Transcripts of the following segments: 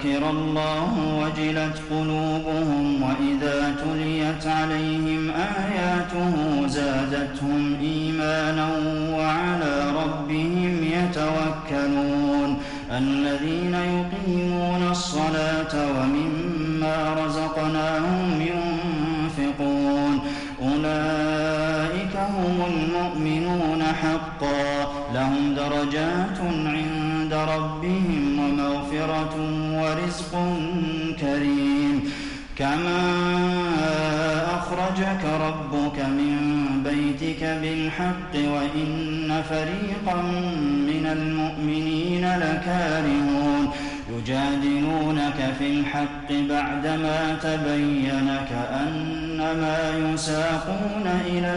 ذكر الله وجلت قلوبهم وإذا تليت عليهم آياته زادتهم إيمانا وعلى ربهم يتوكلون الذين يقيمون الصلاة ومما رزقناهم ينفقون أولئك هم المؤمنون حقا لهم درجات عند ربهم ومغفرة ورزق كريم. كما أخرجك ربك من بيتك بالحق وإن فريقا من المؤمنين لكارهون. يجادلونك في الحق بعدما تبين كأنما يساقون إلى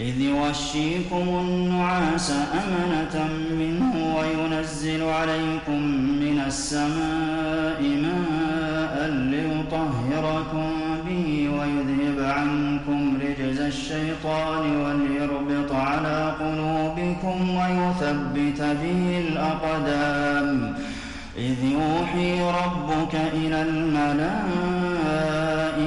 إذ يغشيكم النعاس أمنة منه وينزل عليكم من السماء ماء ليطهركم به ويذهب عنكم رجز الشيطان وليربط على قلوبكم ويثبت به الأقدام. إذ يوحي ربك إلى الملائكة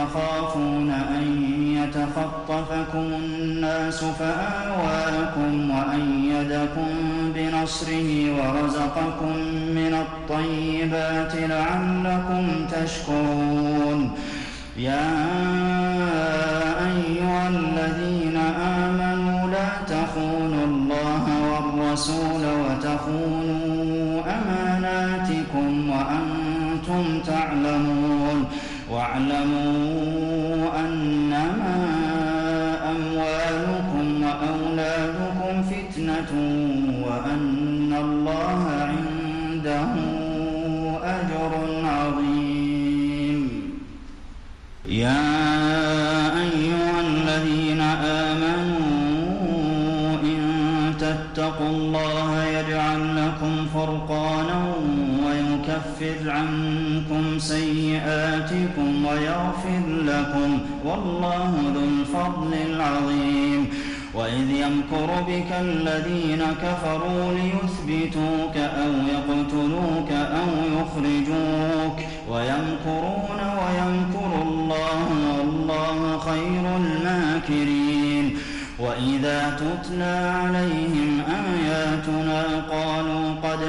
تخافون أن يتخطفكم الناس فآواكم وأيدكم بنصره ورزقكم من الطيبات لعلكم تشكرون. يا ويكفر عنكم سيئاتكم ويغفر لكم والله ذو الفضل العظيم. وإذ يمكر بك الذين كفروا ليثبتوك أو يقتلوك أو يخرجوك ويمكرون ويمكر الله والله خير الماكرين. وإذا تتلى عليهم آياتنا قالوا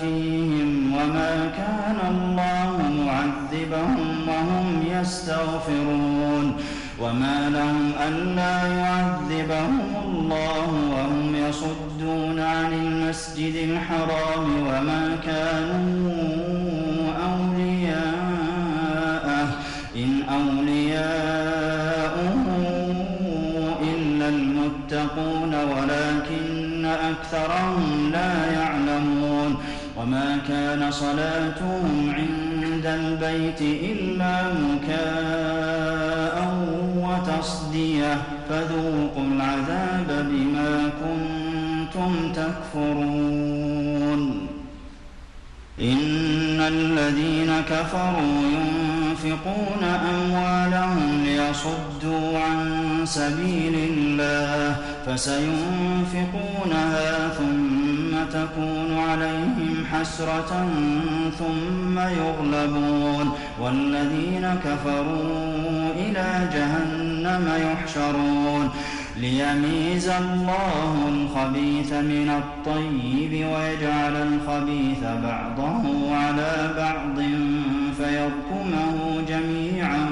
فيهم وما كان الله معذبهم وهم يستغفرون وما لهم ألا يعذبهم الله وهم يصدون عن المسجد الحرام وما كانوا صلاتهم عند البيت إلا مكاء وتصدية. فذوقوا العذاب بما كنتم تكفرون. إن الذين كفروا ينفقون أموالهم ليصدوا عن سبيل الله فسينفقونها ثم تكون عليهم حسرة ثم يغلبون. والذين كفروا إلى جهنم يحشرون. ليميز الله الخبيث من الطيب ويجعل الخبيث بعضه على بعض فيركمه جميعا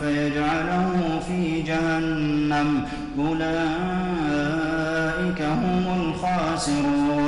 فيجعله في جهنم. أولئك هم الخاسرون.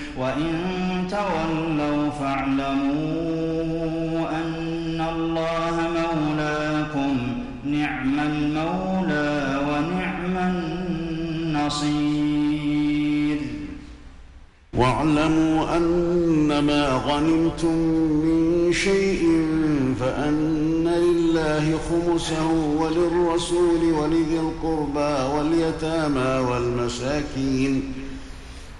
وإن تولوا فاعلموا أن الله مولاكم نعم المولى ونعم النصير. واعلموا أنما غنمتم من شيء فأن لله خمسه وللرسول ولذي القربى واليتامى والمساكين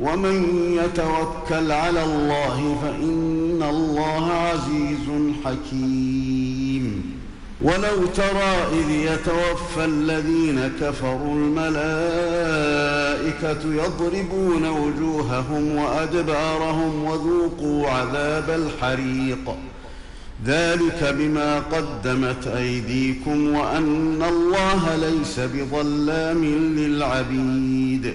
ومن يتوكل على الله فإن الله عزيز حكيم. ولو ترى إذ يتوفى الذين كفروا الملائكة يضربون وجوههم وأدبارهم وذوقوا عذاب الحريق. ذلك بما قدمت أيديكم وأن الله ليس بظلام للعبيد.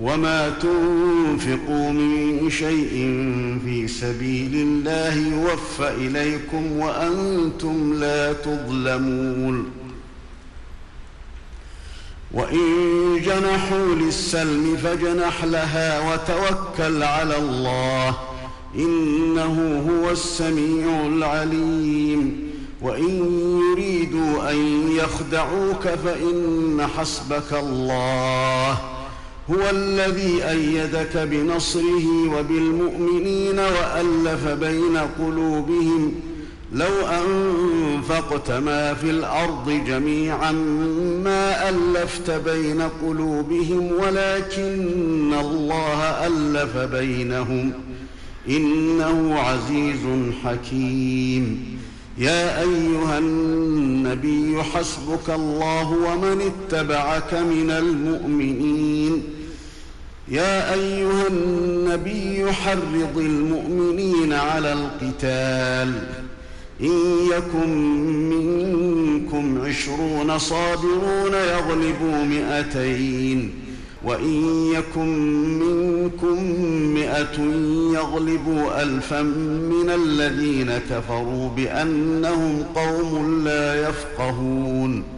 وما تنفقوا من شيء في سبيل الله يوفى إليكم وأنتم لا تظلمون. وإن جنحوا للسلم فجنح لها وتوكل على الله إنه هو السميع العليم. وإن يريدوا أن يخدعوك فإن حسبك الله. هو الذي أيدك بنصره وبالمؤمنين وألف بين قلوبهم لو أنفقت ما في الأرض جميعا ما ألفت بين قلوبهم ولكن الله ألف بينهم إنه عزيز حكيم. يا أيها النبي حسبك الله ومن اتبعك من المؤمنين. يا أيها النبي حرض المؤمنين على القتال. إن يكن منكم عشرون صابرون يغلبوا مئتين. وإن يكن منكم مائه يغلبوا الفا من الذين كفروا بأنهم قوم لا يفقهون.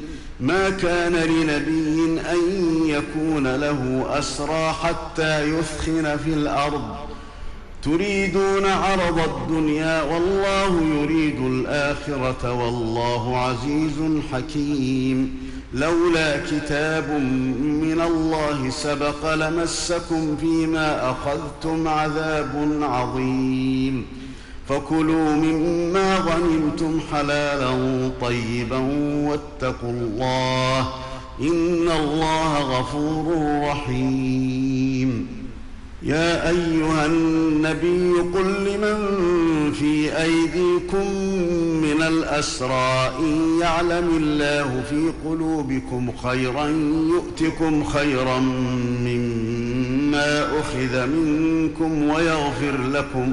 ما كان لنبي أن يكون له أسرى حتى يثخن في الأرض. تريدون عرض الدنيا والله يريد الآخرة والله عزيز حكيم. لولا كتاب من الله سبق لمسكم فيما أخذتم عذاب عظيم. فكلوا مما غنمتم حلالا طيبا واتقوا الله إن الله غفور رحيم. يا أيها النبي قل لمن في أيديكم من الأسرى إن يعلم الله في قلوبكم خيرا يؤتكم خيرا مما أخذ منكم ويغفر لكم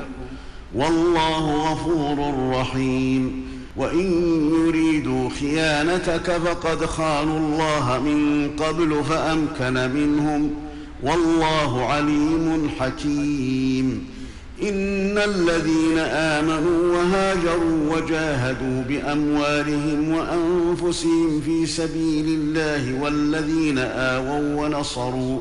والله غفور رحيم. وإن يريدوا خيانتك فقد خانوا الله من قبل فأمكن منهم. والله عليم حكيم. إن الذين آمنوا وهاجروا وجاهدوا بأموالهم وأنفسهم في سبيل الله والذين آووا ونصروا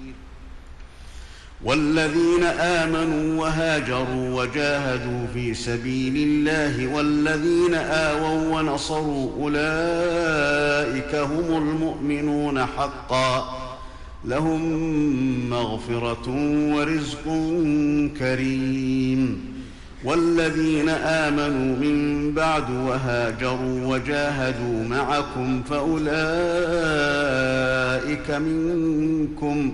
والذين آمنوا وهاجروا وجاهدوا في سبيل الله والذين آووا ونصروا أولئك هم المؤمنون حقا لهم مغفرة ورزق كريم والذين آمنوا من بعد وهاجروا وجاهدوا معكم فأولئك منكم